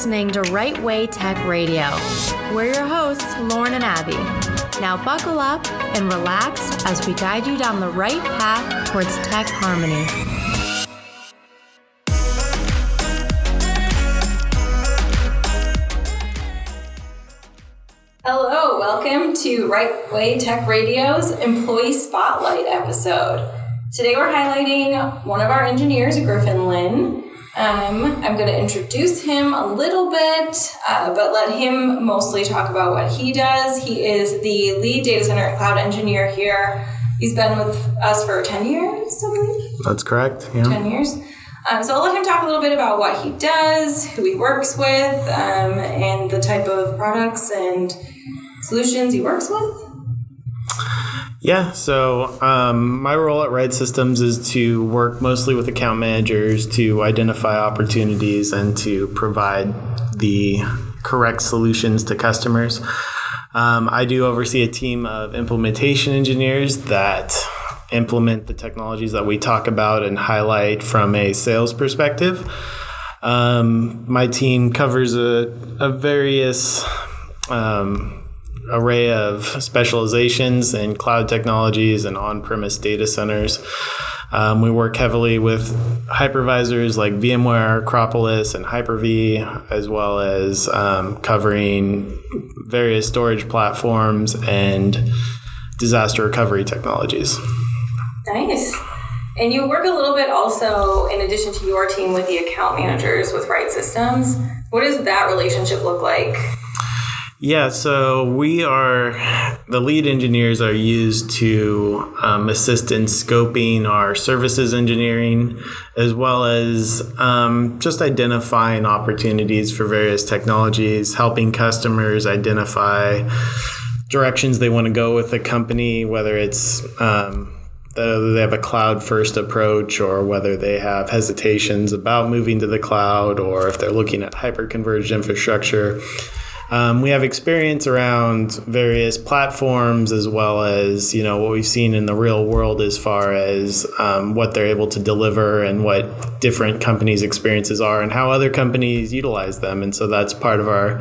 listening to Right Way Tech Radio. We're your hosts, Lauren and Abby. Now buckle up and relax as we guide you down the right path towards tech harmony. Hello, welcome to Right Way Tech Radio's Employee Spotlight episode. Today we're highlighting one of our engineers, Griffin Lynn. Um, I'm going to introduce him a little bit, uh, but let him mostly talk about what he does. He is the lead data center cloud engineer here. He's been with us for 10 years, I believe. That's correct. Yeah. 10 years. Um, so I'll let him talk a little bit about what he does, who he works with, um, and the type of products and solutions he works with. Yeah, so um, my role at Right Systems is to work mostly with account managers to identify opportunities and to provide the correct solutions to customers. Um, I do oversee a team of implementation engineers that implement the technologies that we talk about and highlight from a sales perspective. Um, my team covers a, a various um, array of specializations in cloud technologies and on-premise data centers. Um, we work heavily with hypervisors like VMware, Acropolis, and Hyper-V, as well as um, covering various storage platforms and disaster recovery technologies. Nice. And you work a little bit also, in addition to your team, with the account managers with Right Systems. What does that relationship look like? Yeah, so we are the lead engineers are used to um, assist in scoping our services engineering, as well as um, just identifying opportunities for various technologies, helping customers identify directions they want to go with the company, whether it's um, whether they have a cloud first approach or whether they have hesitations about moving to the cloud or if they're looking at hyper converged infrastructure. Um, we have experience around various platforms as well as you know what we've seen in the real world as far as um, what they're able to deliver and what different companies' experiences are and how other companies utilize them. And so that's part of our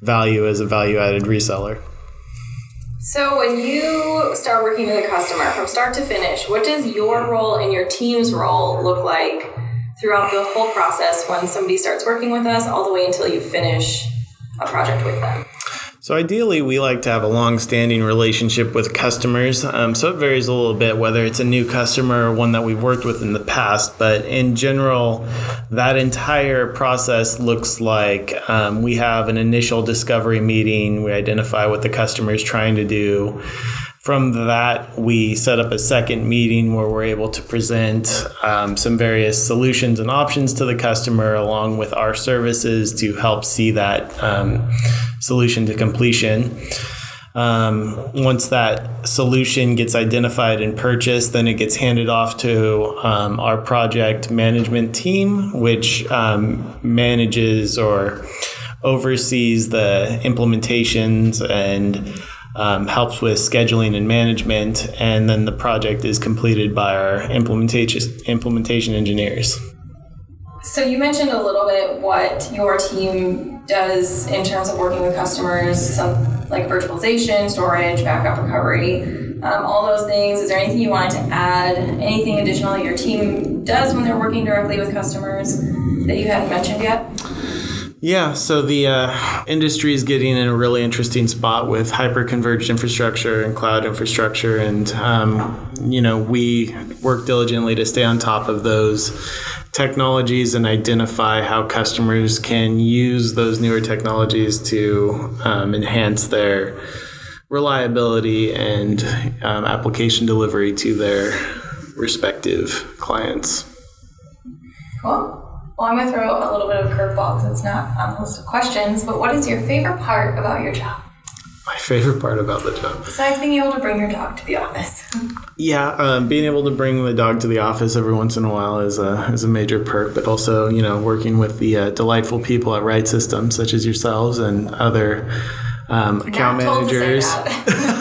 value as a value-added reseller. So when you start working with a customer from start to finish, what does your role and your team's role look like throughout the whole process when somebody starts working with us all the way until you finish a project with them? So ideally, we like to have a long-standing relationship with customers. Um, so it varies a little bit whether it's a new customer or one that we've worked with in the past. But in general, that entire process looks like um, we have an initial discovery meeting. We identify what the customer is trying to do. From that, we set up a second meeting where we're able to present um, some various solutions and options to the customer, along with our services to help see that um, solution to completion. Um, once that solution gets identified and purchased, then it gets handed off to um, our project management team, which um, manages or oversees the implementations and um, helps with scheduling and management, and then the project is completed by our implementation implementation engineers. So you mentioned a little bit what your team does in terms of working with customers, some like virtualization, storage, backup recovery, um, all those things. Is there anything you wanted to add? Anything additional that your team does when they're working directly with customers that you haven't mentioned yet? Yeah, so the uh, industry is getting in a really interesting spot with hyper-converged infrastructure and cloud infrastructure, and um, you know we work diligently to stay on top of those technologies and identify how customers can use those newer technologies to um, enhance their reliability and um, application delivery to their respective clients. Cool. Well, I'm going to throw a little bit of a curveball because it's not on the list of questions, but what is your favorite part about your job? My favorite part about the job. Besides being able to bring your dog to the office. Yeah, um, being able to bring the dog to the office every once in a while is a, is a major perk, but also, you know, working with the uh, delightful people at Right Systems, such as yourselves and other um, account managers.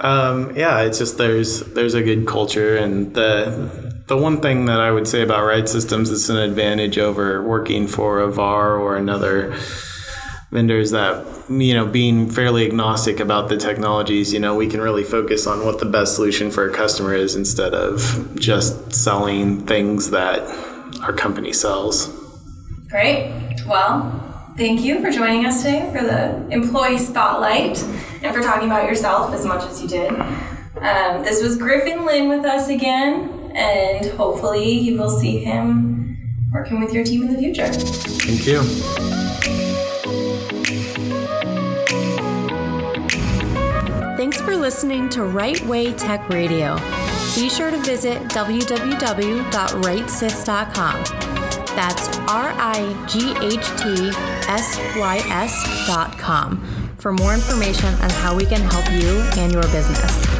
Um, yeah, it's just there's there's a good culture, and the the one thing that I would say about Right Systems is an advantage over working for a VAR or another vendors that you know being fairly agnostic about the technologies you know we can really focus on what the best solution for a customer is instead of just selling things that our company sells Great. Well, thank you for joining us today for the employee spotlight and for talking about yourself as much as you did. Um, this was Griffin Lynn with us again, and hopefully you will see him working with your team in the future. thank you Thanks for listening to Right Way Tech Radio. Be sure to visit www.rightsys.com. That's R I G H T S Y S dot com for more information on how we can help you and your business.